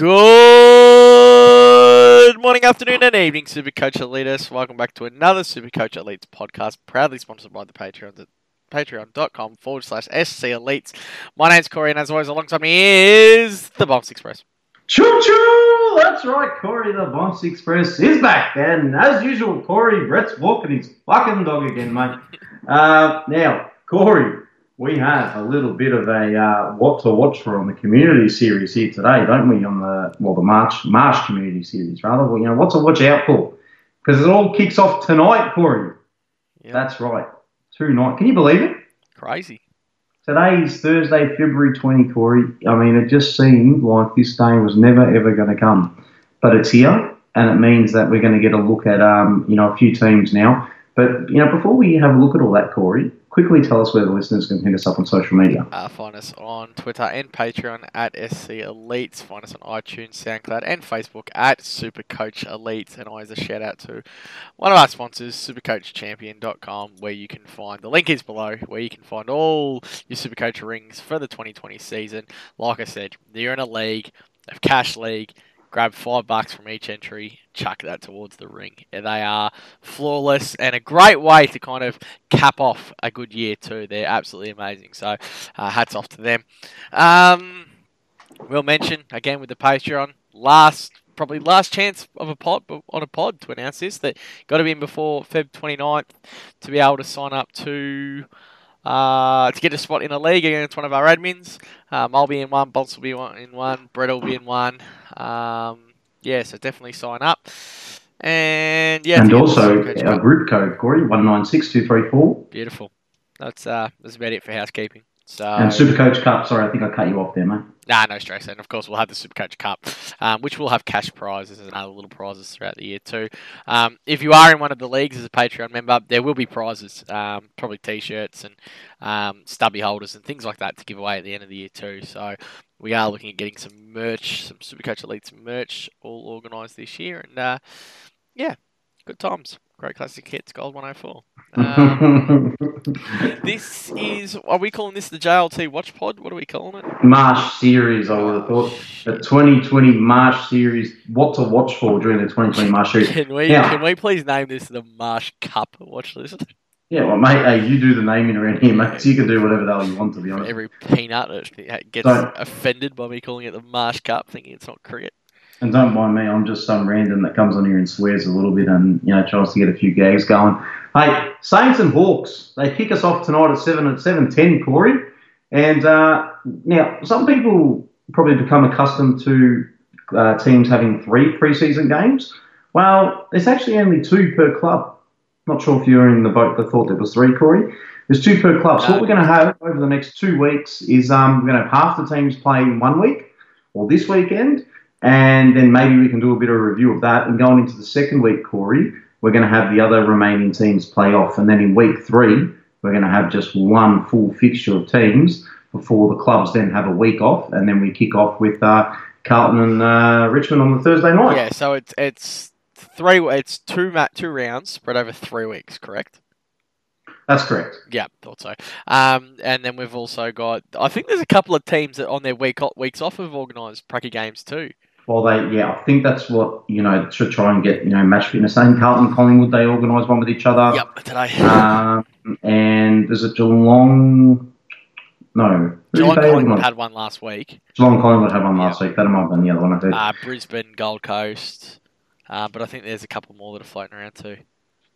Good morning, afternoon, and evening, Supercoach Elites. Welcome back to another Supercoach Elites podcast, proudly sponsored by the Patreon at patreon.com forward slash SC Elites. My name's Corey, and as always, alongside me is the Bombs Express. Choo choo! That's right, Corey the Boss Express is back. And as usual, Corey, Brett's walking his fucking dog again, mate. Uh, now, Corey, we have a little bit of a uh, what to watch for on the community series here today, don't we? On the well, the March March community series, rather. Well, you know, what to watch out for because it all kicks off tonight, Corey. Yep. That's right, tonight. Can you believe it? Crazy. Today is Thursday, February 20, Corey. I mean, it just seemed like this day was never ever going to come, but it's here, and it means that we're going to get a look at um, you know a few teams now. But you know, before we have a look at all that, Corey, quickly tell us where the listeners can hit us up on social media. Uh, find us on Twitter and Patreon at SC Elites. Find us on iTunes, SoundCloud, and Facebook at Supercoach Elites. And always a shout out to one of our sponsors, supercoachchampion.com, where you can find the link is below, where you can find all your Supercoach rings for the 2020 season. Like I said, you're in a league, a cash league. Grab five bucks from each entry, chuck that towards the ring. They are flawless and a great way to kind of cap off a good year too. They're absolutely amazing. So, uh, hats off to them. Um, we'll mention again with the Patreon last. Probably last chance of a pod on a pod to announce this that got to be in before Feb 29th to be able to sign up to uh, to get a spot in a league against one of our admins. Um, I'll be in one, Bolts will be in one, Brett will be in one. Um, yeah, so definitely sign up. And yeah, and to get the also our group code, Corey, one nine six two three four. beautiful. That's uh, that's about it for housekeeping. So And Supercoach Cup. Sorry, I think I cut you off there, mate. Nah, no stress. And of course, we'll have the Supercoach Cup, um, which will have cash prizes and other little prizes throughout the year too. Um, if you are in one of the leagues as a Patreon member, there will be prizes, um, probably T-shirts and um, stubby holders and things like that to give away at the end of the year too. So we are looking at getting some merch, some Supercoach Elites merch, all organised this year, and uh, yeah, good times. Great classic hits, Gold 104. Um, this is, are we calling this the JLT Watch Pod? What are we calling it? Marsh series, I would have thought. The 2020 Marsh series. What to watch for during the 2020 Marsh series? Can we Yeah. can we please name this the Marsh Cup watch list? Yeah, well, mate, hey, you do the naming around here, mate. So you can do whatever the hell you want, to be honest. Every peanut gets Don't- offended by me calling it the Marsh Cup, thinking it's not cricket. And don't mind me, I'm just some random that comes on here and swears a little bit and you know tries to get a few gags going. Hey, Saints and Hawks, they kick us off tonight at seven at seven ten, Corey. And uh, now some people probably become accustomed to uh, teams having three preseason games. Well, there's actually only two per club. Not sure if you're in the boat that thought there was three, Corey. There's two per club. So No. what we're going to have over the next two weeks is um, we're going to have half the teams playing one week or this weekend, and then maybe we can do a bit of a review of that. And going into the second week, Corey, we're going to have the other remaining teams play off, and then in week three, we're going to have just one full fixture of teams before the clubs then have a week off, and then we kick off with uh, Carlton and uh, Richmond on the Thursday night. Yeah, so it's it's three it's two two rounds spread over three weeks, correct? That's correct. Yeah, thought so. Um, and then we've also got I think there's a couple of teams that on their week weeks off have organised pracky games too. Well, they yeah, I think that's what you know to try and get you know match fitness. Same Carlton, Collingwood, they organise one with each other. Yep, today. Um, and there's a Geelong. No, Geelong Collingwood had one last week. Geelong Collingwood had one last week. That might have been the other one I heard. Uh, Brisbane, Gold Coast. Uh, but I think there's a couple more that are floating around too.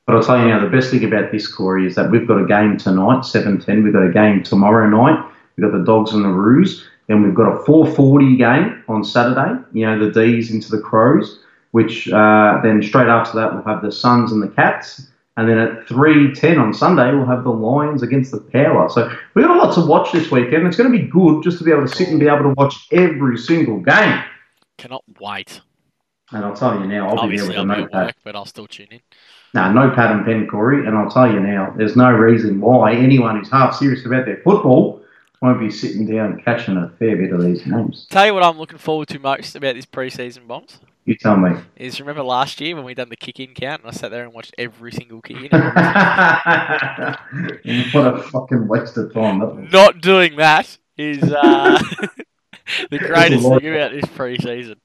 But I'll tell you now, the best thing about this, Corey, is that we've got a game tonight, 7.10. We've got a game tomorrow night. We've got the Dogs and the Roos. Then we've got a 4.40 game on Saturday, you know, the D's into the Crows, which uh, then straight after that we'll have the Suns and the Cats. And then at 3.10 on Sunday, we'll have the Lions against the Power. So we've got a lot to watch this weekend. It's going to be good just to be able to sit and be able to watch every single game. Cannot wait. And I'll tell you now, I'll be there Obviously, with a I'll be at notepad. work, but I'll still tune in. No, no pad and pen, Corey. And I'll tell you now, there's no reason why anyone who's half serious about their football won't be sitting down catching a fair bit of these names. Tell you what I'm looking forward to most about this preseason bombs You tell me. is remember last year when we done the kick in count and I sat there and watched every single kick in. what a fucking waste of time. Not doing that is uh, the greatest thing about this pre-season.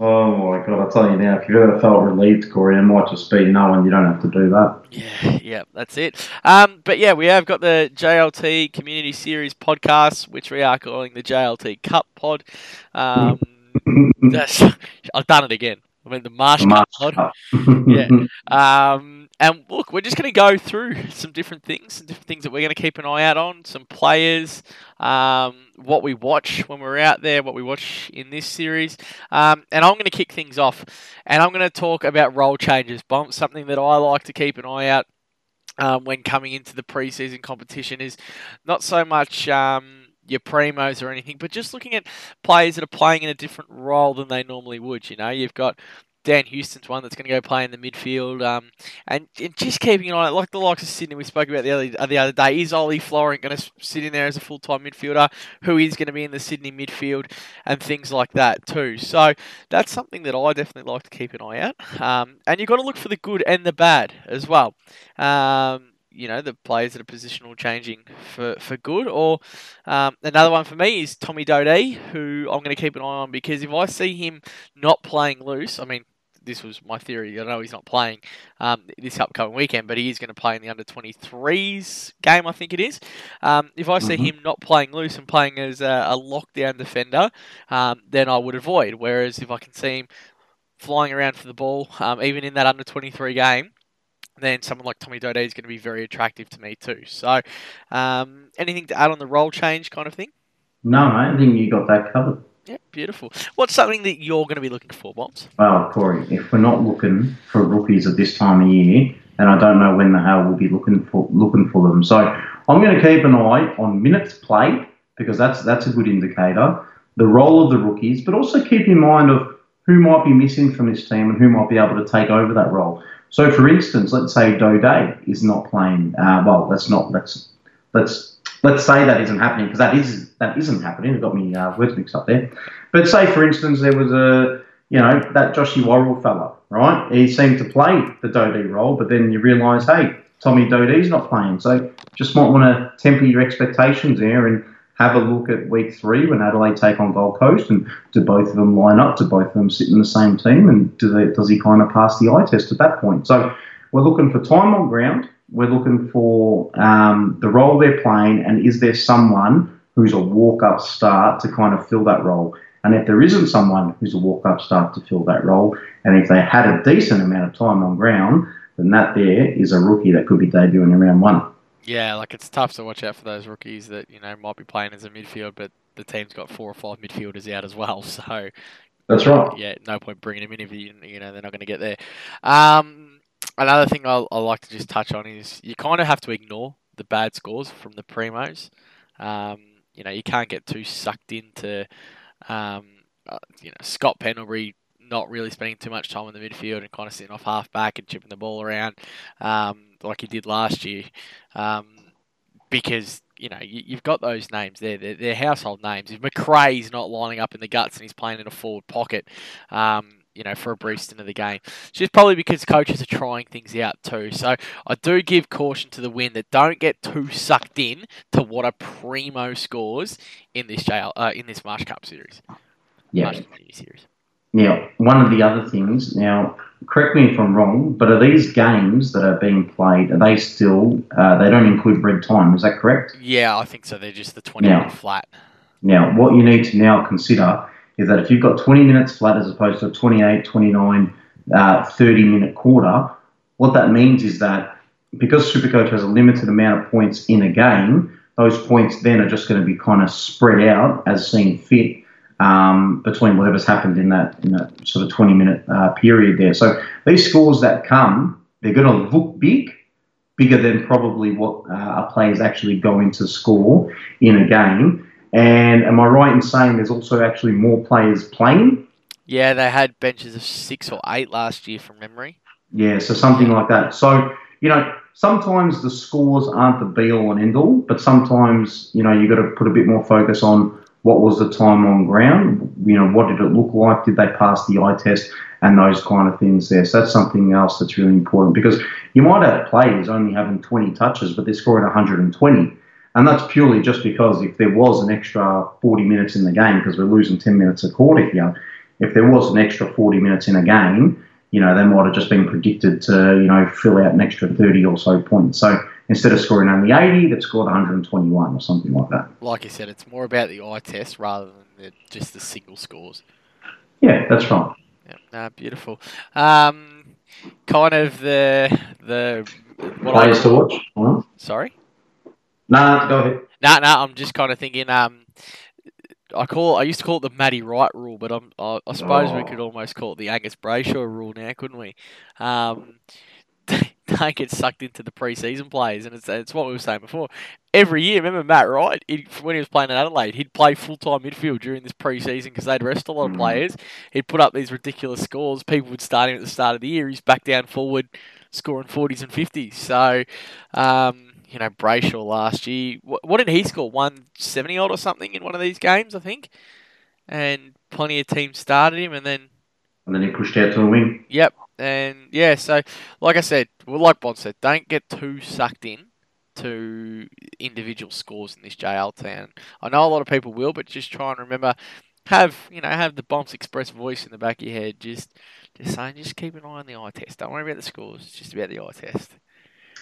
Oh my god! I tell you now, if you've ever felt relieved, Corey, it might just be knowing you don't have to do that. Yeah, yeah, that's it. Um, but yeah, we have got the JLT Community Series podcast, which we are calling the JLT Cup Pod. Um, that's, I've done it again. I mean the Marsh, Marsh Pod. yeah. Um, and look, we're just going to go through some different things, some different things that we're going to keep an eye out on, some players, um, what we watch when we're out there, what we watch in this series. Um, and I'm going to kick things off, and I'm going to talk about role changes. Bomb, something that I like to keep an eye out um, when coming into the preseason competition is not so much. Um, your primos or anything, but just looking at players that are playing in a different role than they normally would. You know, you've got Dan Houston's one that's going to go play in the midfield. Um, and, and, just keeping an eye, like the likes of Sydney, we spoke about the other, the other day, is Ollie Florent going to sit in there as a full time midfielder? Who is going to be in the Sydney midfield? And things like that too. So that's something that I definitely like to keep an eye out. Um, and you've got to look for the good and the bad as well. Um, you know the players that are positional changing for, for good. Or um, another one for me is Tommy Doedee, who I'm going to keep an eye on because if I see him not playing loose, I mean this was my theory. I know he's not playing um, this upcoming weekend, but he is going to play in the under 23s game, I think it is. Um, if I see mm-hmm. him not playing loose and playing as a, a lockdown defender, um, then I would avoid. Whereas if I can see him flying around for the ball, um, even in that under 23 game, then someone like Tommy Doedee is going to be very attractive to me too. So, um, anything to add on the role change kind of thing? No, mate, I think you got that covered. Yeah, beautiful. What's something that you're going to be looking for, Bombs? Well, Corey, if we're not looking for rookies at this time of year, then I don't know when the hell we'll be looking for looking for them. So I'm going to keep an eye on minutes played because that's that's a good indicator. The role of the rookies, but also keep in mind of who might be missing from this team and who might be able to take over that role. So, for instance, let's say Doedee is not playing. Uh, well, let's not let's let's let's say that isn't happening because that is that isn't happening. It got me uh, words mixed up there. But say, for instance, there was a you know that Joshy Worrell fella, right? He seemed to play the Doedee role, but then you realise, hey, Tommy Doedee's not playing. So just might want to temper your expectations there and have a look at week three when Adelaide take on Gold Coast and do both of them line up? Do both of them sit in the same team? And do they, does he kind of pass the eye test at that point? So we're looking for time on ground. We're looking for um, the role they're playing, and is there someone who's a walk up start to kind of fill that role? And if there isn't someone who's a walk up start to fill that role, and if they had a decent amount of time on ground, then that there is a rookie that could be debuting in round one. Yeah, like it's tough to watch out for those rookies that you know might be playing as a midfield, but the team's got four or five midfielders out as well. So that's right. Yeah, no point bringing them in if you you know they're not going to get there. Um, another thing I I like to just touch on is you kind of have to ignore the bad scores from the primos. Um, you know, you can't get too sucked into um, uh, you know Scott Pendlebury not really spending too much time in the midfield and kind of sitting off half back and chipping the ball around um, like he did last year. Um, because you know you, have got those names there; they're, they're, household names. If Macrae's not lining up in the guts and he's playing in a forward pocket, um, you know, for a brief stint of the game, it's just probably because coaches are trying things out too. So I do give caution to the win that don't get too sucked in to what a primo scores in this jail uh, in this Marsh Cup series. Yeah. Marsh series. Now, one of the other things, now, correct me if I'm wrong, but are these games that are being played, are they still, uh, they don't include red time, is that correct? Yeah, I think so. They're just the 20 now, minute flat. Now, what you need to now consider is that if you've got 20 minutes flat as opposed to a 28, 29, uh, 30 minute quarter, what that means is that because Supercoach has a limited amount of points in a game, those points then are just going to be kind of spread out as seen fit um, between whatever's happened in that in that sort of 20 minute uh, period there. So these scores that come, they're going to look big, bigger than probably what uh, a player is actually going to score in a game. And am I right in saying there's also actually more players playing? Yeah, they had benches of six or eight last year from memory. Yeah, so something like that. So, you know, sometimes the scores aren't the be all and end all, but sometimes, you know, you've got to put a bit more focus on what was the time on ground? You know, what did it look like? Did they pass the eye test? And those kind of things there. So that's something else that's really important because you might have players only having 20 touches, but they're scoring 120. And that's purely just because if there was an extra 40 minutes in the game, because we're losing 10 minutes a quarter here, if there was an extra 40 minutes in a game, you know, they might have just been predicted to, you know, fill out an extra 30 or so points. So instead of scoring only 80, they've scored 121 or something like that. Like you said, it's more about the eye test rather than the, just the single scores. Yeah, that's right. Yeah, beautiful. Um, kind of the the what players to watch. Huh? Sorry. Nah, go ahead. Nah, nah. I'm just kind of thinking. Um, I call I used to call it the Matty Wright rule, but I'm, I, I suppose oh. we could almost call it the Angus Brayshaw rule now, couldn't we? Um, don't get sucked into the preseason plays, and it's, it's what we were saying before. Every year, remember Matt Wright when he was playing in Adelaide, he'd play full time midfield during this preseason because they'd rest a lot of mm. players. He'd put up these ridiculous scores. People would start him at the start of the year. He's back down forward, scoring forties and fifties. So. Um, you know, Brayshaw last year. What, what did he score? 170 odd or something in one of these games, I think. And plenty of teams started him, and then. And then he pushed out to the wing. Yep. And yeah, so like I said, well, like Bond said, don't get too sucked in to individual scores in this JL town. I know a lot of people will, but just try and remember, have you know, have the Bombs Express voice in the back of your head. Just, just saying, just keep an eye on the eye test. Don't worry about the scores. It's just about the eye test.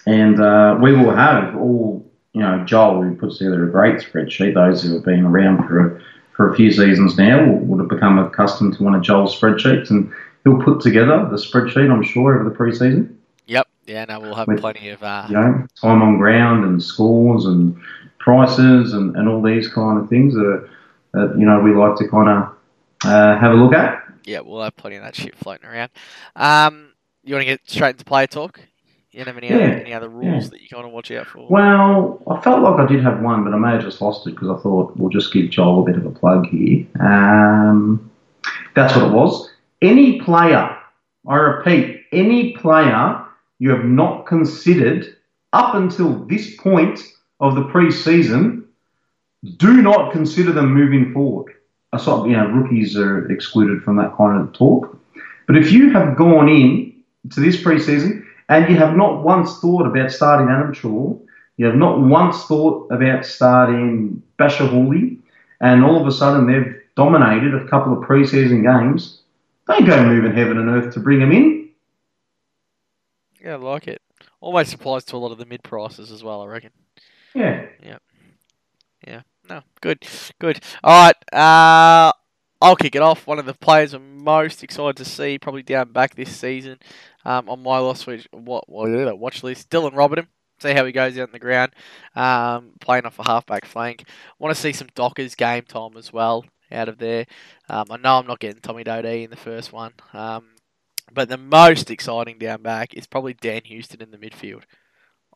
And uh, we will have all, you know, Joel, who puts together a great spreadsheet, those who have been around for a, for a few seasons now would have become accustomed to one of Joel's spreadsheets, and he'll put together the spreadsheet, I'm sure, over the preseason. Yep. Yeah, no, we'll have With, plenty of. Uh... You know, time on ground and scores and prices and, and all these kind of things that, that you know, we like to kind of uh, have a look at. Yeah, we'll have plenty of that shit floating around. Um, you want to get straight into player talk? You have any, yeah. other, any other rules yeah. that you kind of watch out for? Well, I felt like I did have one, but I may have just lost it because I thought we'll just give Joel a bit of a plug here. Um, that's what it was. Any player, I repeat, any player you have not considered up until this point of the pre-season, do not consider them moving forward. I saw, you know, rookies are excluded from that kind of talk. But if you have gone in to this pre-season and you have not once thought about starting Adam Treloar. You have not once thought about starting Bachar Houli. And all of a sudden they've dominated a couple of preseason games. Don't go moving heaven and earth to bring them in. Yeah, I like it. Always applies to a lot of the mid prices as well, I reckon. Yeah. Yeah. Yeah. No, good. Good. All right. Uh, I'll kick it off. One of the players I'm most excited to see, probably down back this season, um, on my loss watch, what, what watch list. Dylan Roberton. See how he goes out in the ground, um, playing off a halfback flank. Want to see some Dockers game time as well out of there. Um, I know I'm not getting Tommy Doedee in the first one, um, but the most exciting down back is probably Dan Houston in the midfield.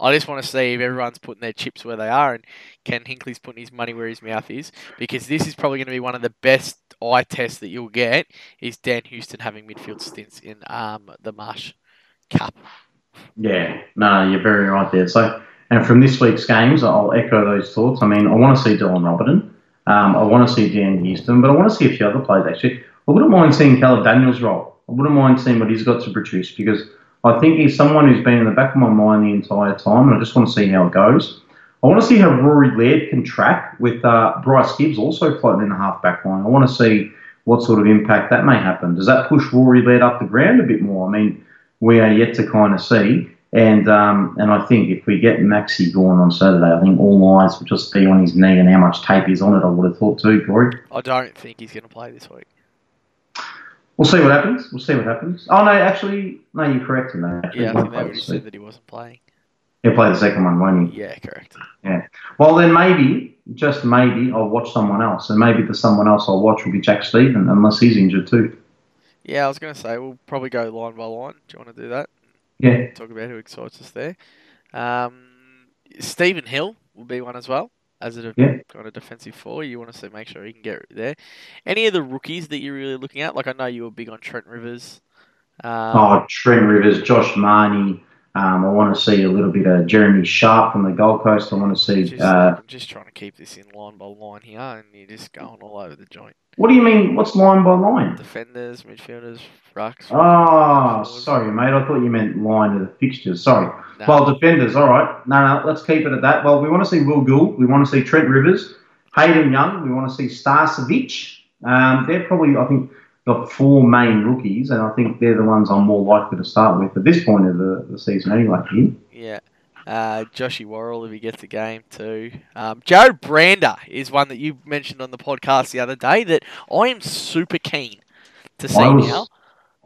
I just want to see if everyone's putting their chips where they are and Ken Hinkley's putting his money where his mouth is because this is probably going to be one of the best eye tests that you'll get is Dan Houston having midfield stints in um, the Marsh Cup. Yeah, no, you're very right there. So, and from this week's games, I'll echo those thoughts. I mean, I want to see Dylan Roberton. Um, I want to see Dan Houston, but I want to see a few other players actually. I wouldn't mind seeing Caleb Daniels role. I wouldn't mind seeing what he's got to produce because I think he's someone who's been in the back of my mind the entire time, and I just want to see how it goes. I want to see how Rory Laird can track with uh, Bryce Gibbs also floating in the half back line. I want to see what sort of impact that may happen. Does that push Rory Laird up the ground a bit more? I mean, we are yet to kind of see. And um, and I think if we get Maxi going on Saturday, I think all eyes will just be on his knee and how much tape is on it. I would have thought too, Corey. I don't think he's going to play this week. We'll see what happens. We'll see what happens. Oh no, actually, no, you're correct in that. Actually, yeah, I think they already said that he wasn't playing. He'll play the second one, won't he? Yeah, correct. Yeah. Well, then maybe, just maybe, I'll watch someone else, and maybe the someone else I'll watch will be Jack Steven, unless he's injured too. Yeah, I was going to say we'll probably go line by line. Do you want to do that? Yeah. Talk about who excites us there. Um, Stephen Hill will be one as well as a yeah. kind of defensive four. You want to see, make sure he can get there. Any of the rookies that you're really looking at? Like I know you were big on Trent Rivers. Um, oh, Trent Rivers, Josh Mahoney, Um, I want to see a little bit of Jeremy Sharp from the Gold Coast. I want to see. Just, Uh, I'm just trying to keep this in line by line here, and you're just going all over the joint. what do you mean? What's line by line? Defenders, midfielders, rucks. Oh, sorry, mate. I thought you meant line of the fixtures. Sorry. No. Well, defenders, all right. No, no, let's keep it at that. Well, we want to see Will Golds. We want to see Trent Rivers, Hayden Young. We want to see Starcevic. Um, they're probably, I think, the four main rookies, and I think they're the ones I'm more likely to start with at this point of the, the season anyway. Yeah. Uh, Joshy Worrell, if he gets a game too. Um, Jarrod Brander is one that you mentioned on the podcast the other day that I am super keen to see I was, now.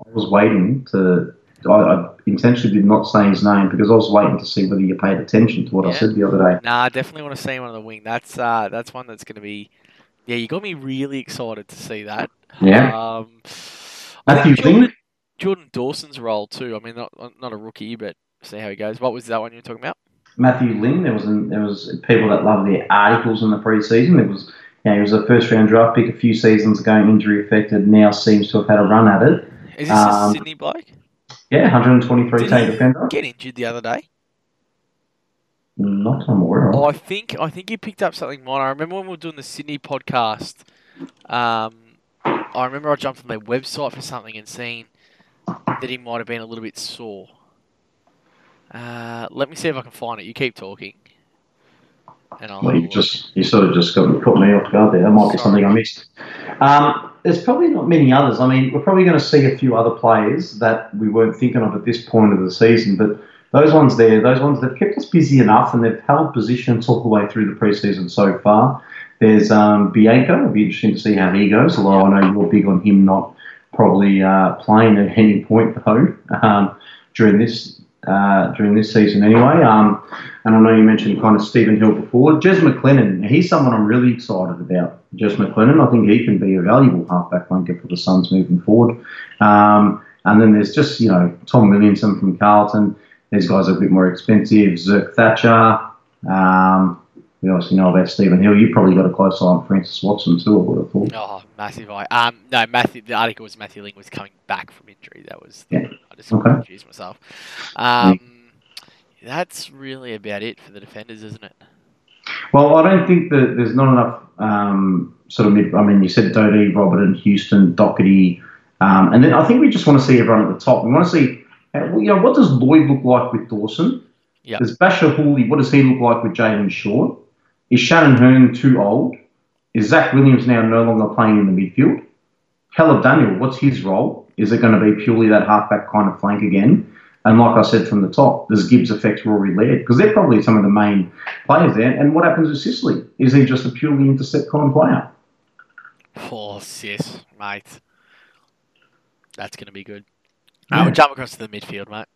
I was waiting to. I, I intentionally did not say his name because I was waiting to see whether you paid attention to what I said the other day. Nah, I definitely want to see him on the wing. That's uh, that's one that's going to be. Yeah, you got me really excited to see that. Yeah. Um, Matthew Jordan, Jordan Dawson's role too. I mean, not not a rookie, but see how he goes. What was that one you were talking about? Matthew Ling. There was an, there was people that loved their articles in the preseason. It was you know, he was a first round draft pick a few seasons ago, injury affected. Now seems to have had a run at it. Is this Um, a Sydney bloke? Yeah, 123 Did defender. Get injured the other day. Not I'm aware of. Oh, I think I think he picked up something minor. I remember when we were doing the Sydney podcast. Um, I remember I jumped on their website for something and seen that he might have been a little bit sore. Uh, let me see if I can find it. You keep talking, and I'll. Well, you just you sort of just got me put me off guard there. That might be something I missed. Um, there's probably not many others. I mean, we're probably going to see a few other players that we weren't thinking of at this point of the season, but those ones there, those ones that have kept us busy enough and they've held positions all the way through the preseason so far. There's um, Bianco. It'll be interesting to see how he goes. Although I know you're big on him not probably uh, playing at any point though um, during this uh, during this season anyway. Um, and I know you mentioned kind of Stephen Hill before. Jez McLennan, he's someone I'm really excited about. Jez McLennan, I think he can be a valuable halfback flanker for the Suns moving forward. Um, and then there's just, you know, Tom Williamson from Carlton. These guys are a bit more expensive. Zerk Thatcher. Um, we obviously know about Stephen Hill. You probably got a close eye on Francis Watson too, I would have thought. Oh, massive eye. Um, no, Matthew. The article was Matthew Ling was coming back from injury. That was. Yeah. I just Okay. confused myself. Um, that's really about it for the defenders, isn't it? Well, I don't think that there's not enough um, sort of mid. I mean, you said Doedee, Roberton, Houston, Doherty, um, and then I think we just want to see everyone at the top. We want to see, you know, what does Lloyd look like with Dawson? Yep. Does Bachar Houli, what does he look like with Jayden Short? Is Shannon Hurn too old? Is Zach Williams now no longer playing in the midfield? Caleb Daniel, what's his role? Is it going to be purely that halfback kind of flank again? And like I said from the top, does Gibbs affect Rory Laird? Because they're probably some of the main players there. And what happens with Sicily? Is he just a purely intercept kind of player? Oh, sis, mate. That's going to be good. Uh, we'll jump across to the midfield, mate.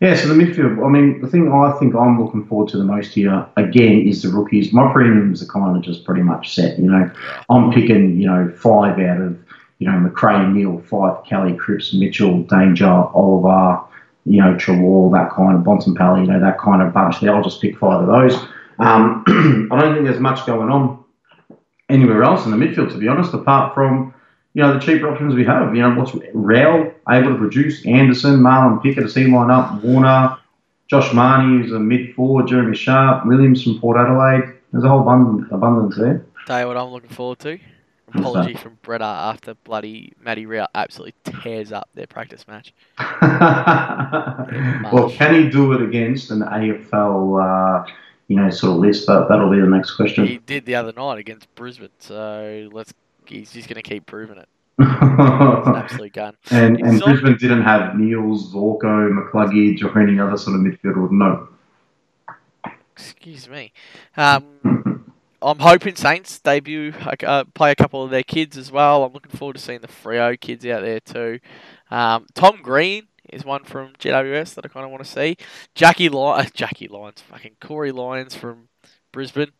Yeah, so the midfield, I mean, the thing I think I'm looking forward to the most here, again, is the rookies. My premiums are kind of just pretty much set, you know. I'm picking, you know, five out of, you know, Macrae, Neale, Fyfe, Kelly, Cripps, Mitchell, Danger, Oliver, you know, Treloar, that kind of, Bontempelli, you know, that kind of bunch there. I'll just pick five of those. Um, I don't think there's much going on anywhere else in the midfield, to be honest, apart from, you know, the cheaper options we have. You know, what's Rao able to produce? Anderson, Marlon Pickett, he line up? Warner, Josh Marnie, who's a mid forward, Jeremy Sharp, Williams from Port Adelaide. There's a whole abundance, abundance there. Tell you what I'm looking forward to. Apology from Bretta after bloody Matty Rao absolutely tears up their practice match. well, can he do it against an AFL, uh, you know, sort of list? That, that'll be the next question. He did the other night against Brisbane, so let's. He's just going to keep proving it. and absolute gun. and not- Brisbane didn't have Niels, Zorko, McCluggage, or any other sort of midfielder. No. Excuse me. Um, I'm hoping Saints debut, uh, play a couple of their kids as well. I'm looking forward to seeing the Freo kids out there too. Um, Tom Green is one from GWS that I kind of want to see. Jackie Lyons, Jackie Lyons, fucking Corey Lyons from Brisbane.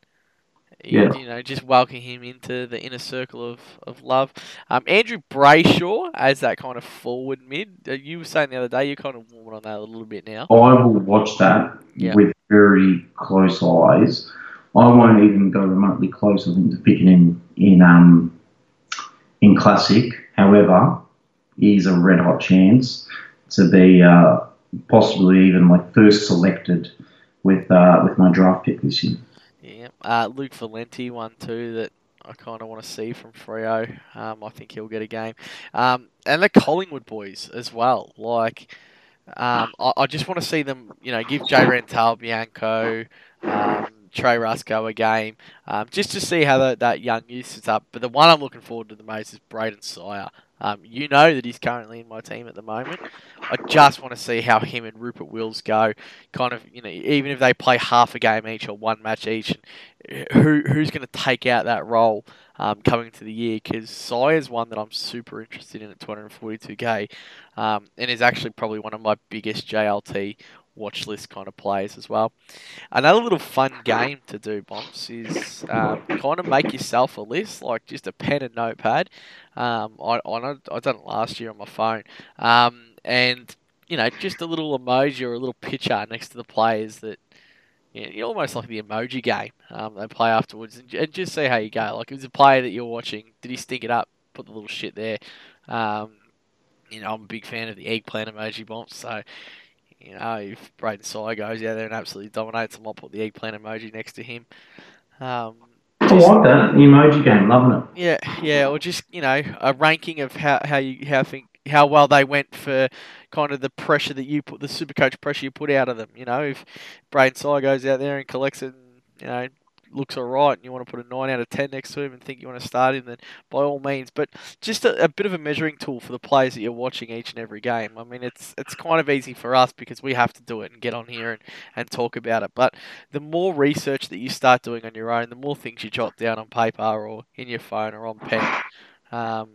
You- Yeah. You know, just welcoming him into the inner circle of, of love. Um, Andrew Brayshaw as that kind of forward mid. Uh, you were saying the other day you're kind of warming on that a little bit now. I will watch that Yeah. with very close eyes. I won't even go remotely close, I think, to picking him in um, in classic. However, he's a red hot chance to be uh, possibly even like first selected with uh, with my draft pick this year. Yeah, uh, Luke Valente, one too that I kind of want to see from Freo. Um, I think he'll get a game, um, and the Collingwood boys as well. Like, um, I, I, just want to see them, you know, give Jay Rantall, Bianco, um, Trey Ruscoe a game, um, just to see how the, that young youth sits up. But the one I'm looking forward to the most is Brayden Sier. Um, you know that he's currently in my team at the moment. I just want to see how him and Rupert Wills go. Kind of, you know, even if they play half a game each or one match each, who who's going to take out that role um, coming into the year? Because is one that I'm super interested in at 242k, um, and is actually probably one of my biggest JLT watch list kind of players as well. Another little fun game to do, Bombs, is um, kind of make yourself a list, like just a pen and notepad. Um, I, I, I done it last year on my phone. Um, and, you know, just a little emoji or a little picture next to the players that, you know, almost like the emoji game um, they play afterwards and, and, just see how you go. Like, if it's a player that you're watching, did he stink it up? Put the little shit there. Um, you know, I'm a big fan of the eggplant emoji bomb, so you know, if Brayden Sier goes out there and absolutely dominates, them, I might put the eggplant emoji next to him. Um, just, I like that the emoji game, loving it. Yeah, yeah, or just you know a ranking of how how you how think how well they went for kind of the pressure that you put the super coach pressure you put out of them. You know, if Brayden Sier goes out there and collects it, and, you know, looks all right and you want to put a 9 out of 10 next to him and think you want to start him, then by all means. But just a, a, bit of a measuring tool for the players that you're watching each and every game. I mean, it's it's kind of easy for us because we have to do it and get on here and, and talk about it. But the more research that you start doing on your own, the more things you jot down on paper or in your phone or on pen. Um,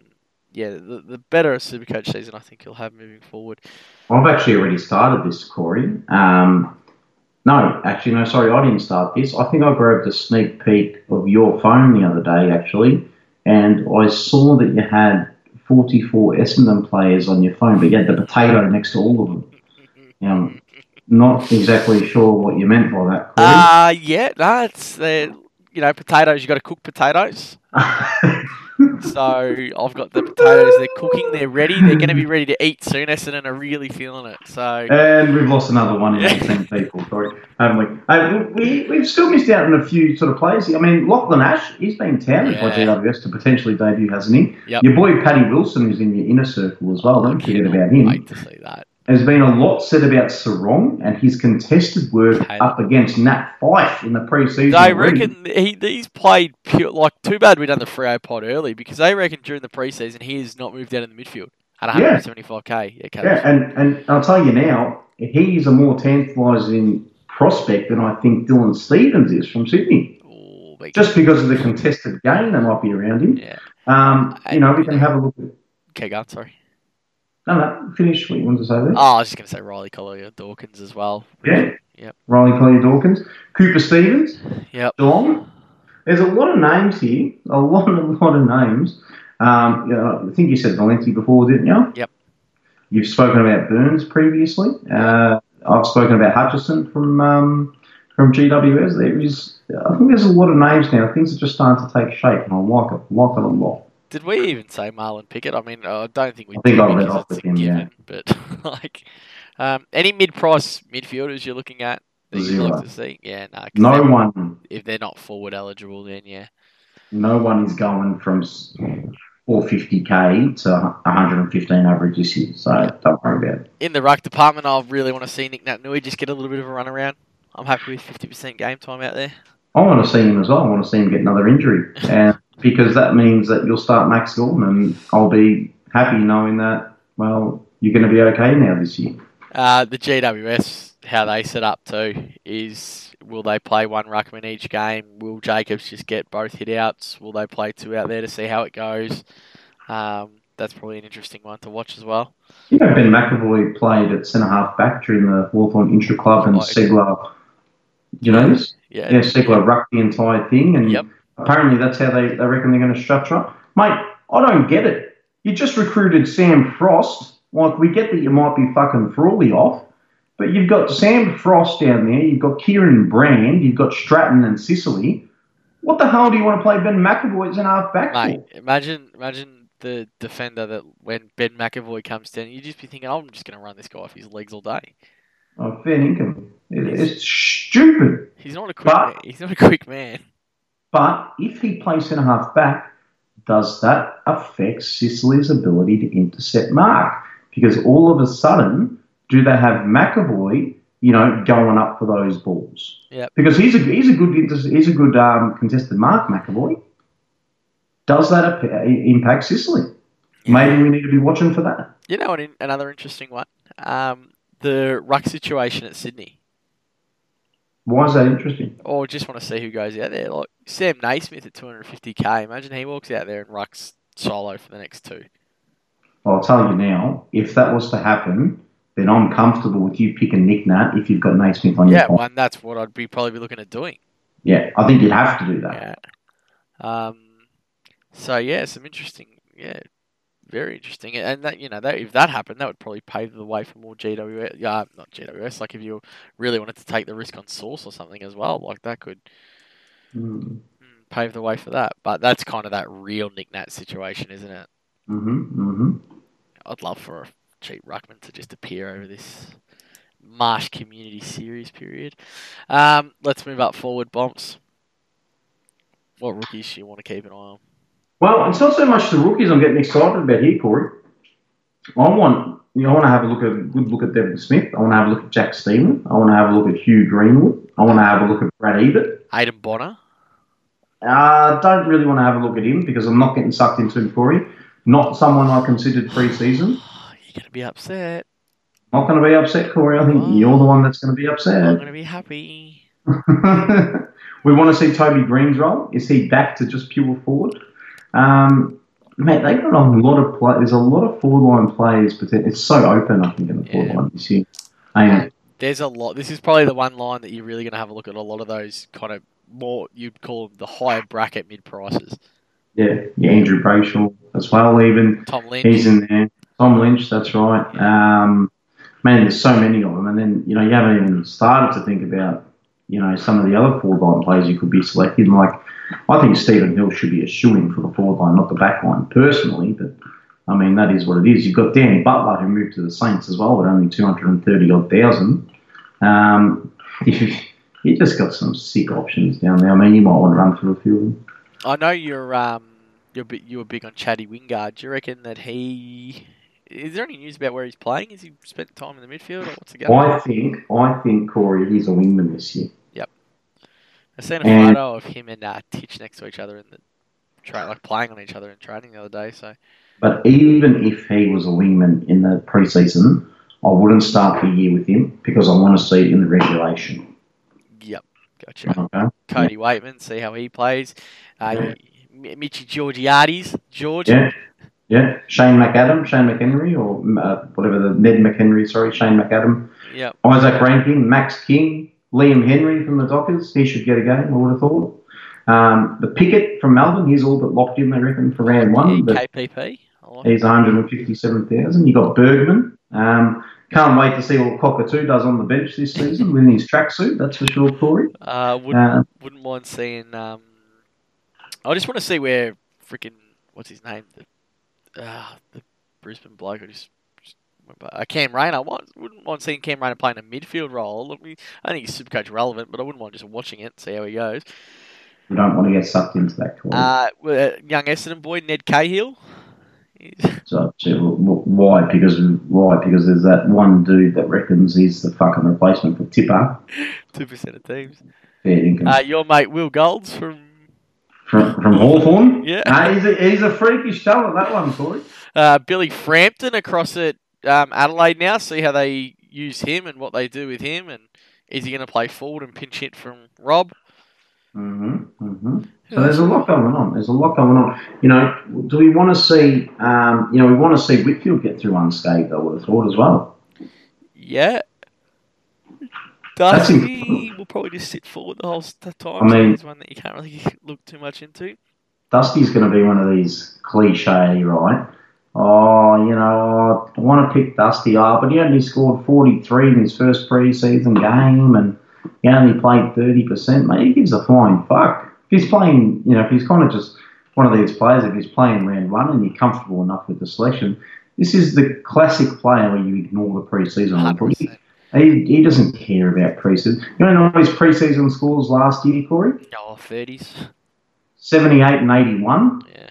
yeah, the, the better a Supercoach season I think you'll have moving forward. I've actually already started this, Corey. Um, no, actually, no, sorry, I didn't start this. I think I grabbed a sneak peek of your phone the other day, actually, and I saw that you had 44 Essendon players on your phone, but you had the potato next to all of them. Um, not exactly sure what you meant by that. Uh, yeah, no, it's, uh, you know, potatoes, you've got to cook potatoes. so I've got the potatoes. They're cooking. They're ready. They're going to be ready to eat soon. Essendon are really feeling it. So and we've lost another one in yeah. ten people. Sorry, haven't we? Uh, we we've still missed out on a few sort of players. I mean, Lachlan Ash, he's been touted yeah. by GWS to potentially debut, hasn't he? Yep. Your boy Paddy Wilson is in your inner circle as well. Don't forget about him. Wait to see that. There's been a lot said about Serong and his contested work okay. up against Nat Fyfe in the preseason. They reckon he, he's played pure, like too bad we done the Freo pod early because they reckon during the preseason he has not moved out in the midfield at 175k. Yeah, yeah and, and I'll tell you now, he's a more tantalising prospect than I think Dylan Stephens is from Sydney. Ooh, Just because of the contested game that might be around him. Yeah. Um, you know, we can have a look at. Okay, go sorry. No, no, finish what you wanted to say there. Oh, I was just going to say Riley Collier Dawkins as well. Yeah. Yep. Riley Collier Dawkins. Cooper Stephens. Yep. Geelong. There's a lot of names here. A lot, a lot of names. Um, you know, I think you said Valente before, didn't you? Yep. You've spoken about Burns previously. Uh, I've spoken about Hutchison from um, from GWS. There is, I think there's a lot of names now. Things are just starting to take shape, and I like it, like it a lot. Did we even say Marlon Pickett? I mean, I don't think we I think I read off with him, given, yeah. But like, um, any mid-price midfielders you're looking at that you'd like to see? Yeah, no. No one. If they're not forward eligible, then yeah. No one is going from 450k to 115 average this year, so don't worry about it. In the ruck department, I really want to see Nic Naitanui just get a little bit of a run around. I'm happy with 50% game time out there. I want to see him as well. I want to see him get another injury. And because that means that you'll start Max Gawn, and I'll be happy knowing that, well, you're going to be okay now this year. Uh, the GWS, how they set up too, is will they play one ruckman each game? Will Jacobs just get both hit outs? Will they play two out there to see how it goes? Um, that's probably an interesting one to watch as well. You know, Ben McEvoy played at centre half back during the Hawthorn intra club, and Ceglar. Do you know this? Yeah, yeah, Ceglar rucked the entire thing, and yep. Apparently, that's how they, they reckon they're going to structure it. Mate, I don't get it. You just recruited Sam Frost. Like, we get that you might be fucking Frawley off, but you've got Sam Frost down there, you've got Kieran Brand, you've got Stratton and Sicily. What the hell do you want to play Ben McEvoy as an half back Mate, imagine, imagine the defender that when Ben McEvoy comes down, you just be thinking, I'm just going to run this guy off his legs all day. Oh, fair income. It, it's stupid. He's not a quick. But- man. He's not a quick man. But if he plays centre half back, does that affect Sicily's ability to intercept Mark? Because all of a sudden, do they have McEvoy, you know, going up for those balls? Yep. Because he's a he's a good he's a good um, contested mark, McEvoy. Does that ap- impact Sicily? Maybe we need to be watching for that. You know, an, another interesting one. Um, the ruck situation at Sydney. Why is that interesting? Or just want to see who goes out there. Like Sam Naismith at 250k. Imagine he walks out there and rucks solo for the next two. I'll tell you now, if that was to happen, then I'm comfortable with you picking Nick Nat if you've got Naismith on your Yeah, one. That's what I'd be probably be looking at doing. Yeah, I think you'd have to do that. Yeah. Um. So yeah, some interesting. Yeah, very interesting. And that you know that if that happened, that would probably pave the way for more GWS. Yeah, not GWS. Like if you really wanted to take the risk on Source or something as well, like that could Mm. pave the way for that. But that's kind of that real Nick Nat situation, isn't it? hmm hmm I'd love for a cheap ruckman to just appear over this Marsh Community Series period. Um, let's move up forward, Bomps. What rookies do you want to keep an eye on? Well, it's not so much the rookies I'm getting excited about here, Corey. I want you know, I want to have a look at a good look at Devon Smith. I want to have a look at Jack Steeman. I want to have a look at Hugh Greenwood. I want to have a look at Brad Ebert. Aiden Bonar. Uh, don't really want to have a look at him because I'm not getting sucked into him, Corey. Not someone I considered pre-season. You're going to be upset. Not going to be upset, Corey. I think Oh. you're the one that's going to be upset. I'm going to be happy. we want to see Toby Greene's role. Is he back to just pure forward? Um, mate, they got a lot of play. There's a lot of forward line players, but it's so open. I think in the forward Yeah. line this year. Ain't? There's a lot. This is probably the one line that you're really going to have a look at a lot of those kind of more, you'd call the higher bracket mid prices. Yeah, yeah. Andrew Brayshaw as well. Even Tom Lynch. he's in there. Tom Lynch, that's right. Um, man, there's so many of them, and then you know you haven't even started to think about you know some of the other forward line players you could be selecting. Like I think Stephen Hill should be a shooing for the forward line, not the back line, personally. But I mean that is what it is. You've got Danny Butler who moved to the Saints as well, at only two hundred and thirty odd thousand. Um, you, you just got some sick options down there. I mean, you might want to run through a few of them. I know you're um you're bit, you were big on Chatty Wingard. Do you reckon that he is there any news about where he's playing? Has he spent time in the midfield or what's the going? I think I think Corey he's a wingman this year. I seen a and- photo of him and uh, Titch next to each other in the tra- like playing on each other in training the other day. So But even if he was a wingman in the preseason, I wouldn't start the year with him because I want to see it in the regulation. yep, gotcha. Okay. Cody Weightman, see how he plays. Uh, Yeah. M- Mitchy Georgiades, George. Yeah. Yeah. Shane McAdam, Shane McHenry, or uh, whatever the Ned McHenry, sorry, Shane McAdam. Yep. Isaac Rankine, Max King, Liam Henry from the Dockers. He should get a game, I would have thought. Um, the Pickett from Melbourne, he's all but locked in, I reckon, for round one. KPP. Like. He's 157,000. You've got Bergman. Um, can't wait to see what Cockatoo does on the bench this season with his tracksuit. That's for sure, Corey. Uh, wouldn't Uh, wouldn't mind seeing. Um, I just want to see where freaking what's his name, the uh, the Brisbane bloke. I just, by- uh, Cam Rayner. I want, wouldn't mind seeing Cam Rayner playing a midfield role. Look, I think he's super coach relevant, but I wouldn't mind just watching it, see how he goes. we don't want to get sucked into that. Uh, uh, young Essendon boy Ned Cahill. So, why? Because why? Because there's that one dude that reckons he's the fucking replacement for Tipper. Two percent of teams. Fair income. Uh, your mate Will Golds from from from Hawthorn. Yeah. He's, a, he's a freakish talent, that one, Corey. uh, Billy Frampton across at um, Adelaide now. See how they use him and what they do with him, and is he going to play forward and pinch hit from Rob? hmm hmm So there's a lot going on. There's a lot going on. You know, do we want to see? Um, you know, we want to see Whitfield get through unscathed. I would have thought as well. Yeah. That's Dusty important. will probably just sit forward the whole time. I mean- he's one that you can't really look too much into. Dusty's going to be one of these cliche, right? Oh, you know, I want to pick Dusty up, but he only scored 43 in his first preseason game, and he only played 30%. Mate, he gives a flying fuck. If he's playing, you know, if he's kind of just one of these players, if he's playing round one and you're comfortable enough with the selection, this is the classic player where you ignore the preseason. report. 100%. He, he doesn't care about preseason. You know his preseason scores last year, Corey? Oh, 30s. 78 and 81. Yeah.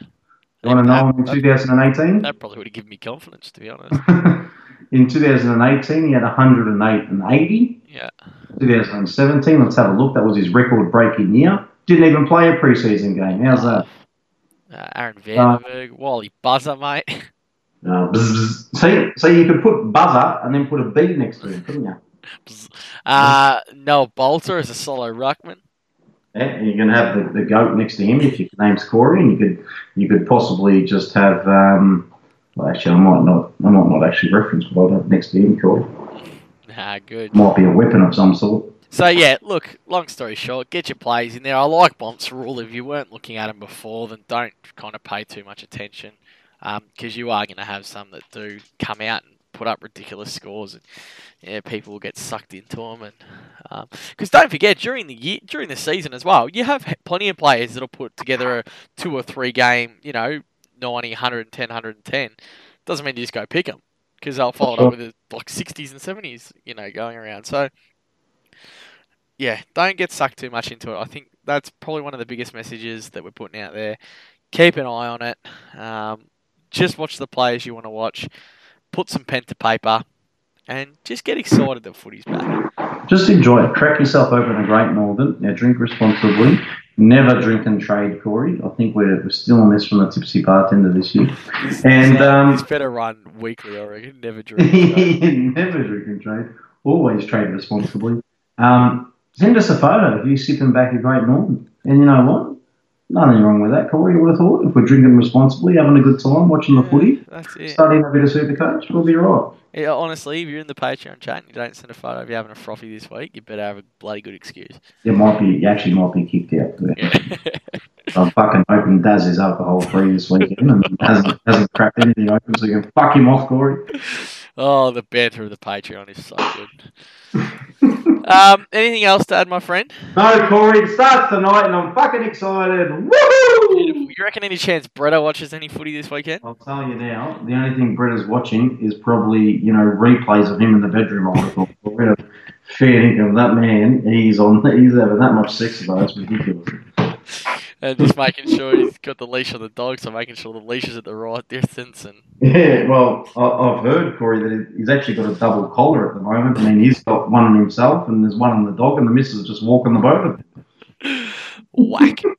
You want to know him in 2018? that probably would have given me confidence, to be honest. in 2018, he had 108 and 80. Yeah. 2017, let's have a look. That was his record breaking year. Didn't even play a preseason game. How's that? Uh, Aaron Vandenberg, Wally Buzzer, mate. Uh, bzz, bzz. See, so you could put buzzer and then put a B next to him, couldn't you? uh, Noah Balta is a solo ruckman. Yeah, and you're going to have the, the goat next to him if your name's Corey, and you could you could possibly just have. Um, well, actually, I might not. I might not actually reference what I have next to him, Corey. Ah, good. Might be a weapon of some sort. So yeah, look. Long story short, get your plays in there. I like Bont's rule. If you weren't looking at them before, then don't kind of pay too much attention, because you are going to have some that do come out and put up ridiculous scores, and yeah, people will get sucked into them. And because don't forget, during the year, during the season as well, you have plenty of players that'll put together a two or three game, you know, 90, 110, 110. Doesn't mean you just go pick them because they'll follow it up with like 60s and 70s, you know, going around. So yeah, don't get sucked too much into it. I think that's probably one of the biggest messages that we're putting out there. Keep an eye on it. Um, just watch the players you want to watch. Put some pen to paper, and just get excited that footy's back. Just enjoy it. Crack yourself open a Great Northern. Now, drink responsibly. Never drink and trade, Corey. I think we're, we're still on this from the tipsy bartender this year. And um, it's better run weekly, I reckon. Never drink. never drink and trade. Always trade responsibly. Um, send us a photo of you sipping back a Great Northern. And you know what? Nothing wrong with that, Corey. You would have thought if we're drinking responsibly, having a good time, watching the footy, That's it. studying a bit of super coach, we'll be right. Yeah, honestly, if you're in the Patreon chat and you don't send a photo of you having a frothy this week, you better have a bloody good excuse. You might be, you actually might be kicked out. Yeah. I'm fucking opened Daz's alcohol free this weekend and hasn't, hasn't cracked anything open, so you can fuck him off, Corey. Oh, the banter of the Patreon is so good. um, anything else to add, my friend? No, Corey, it starts tonight and I'm fucking excited. Woohoo! You reckon any chance Bretta watches any footy this weekend? I'll tell you now, the only thing Brett is watching is probably, you know, replays of him in the bedroom. I thought. Fair income, that man, he's on, he's having that much sex us. It's ridiculous. And just making sure he's got the leash on the dog, so making sure the leash is at the right distance. And Yeah, well, I've heard, Corey, that he's actually got a double collar at the moment. I mean, he's got one on himself and there's one on the dog, and the missus is just walking the both of them. whack.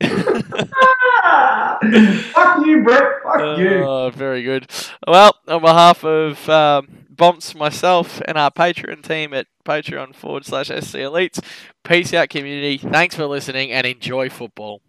Fuck you, Brett. Fuck you. Oh, very good. Well, on behalf of um, Bomps, myself, and our Patreon team at Patreon forward slash SC Elites, peace out, community. Thanks for listening and enjoy football.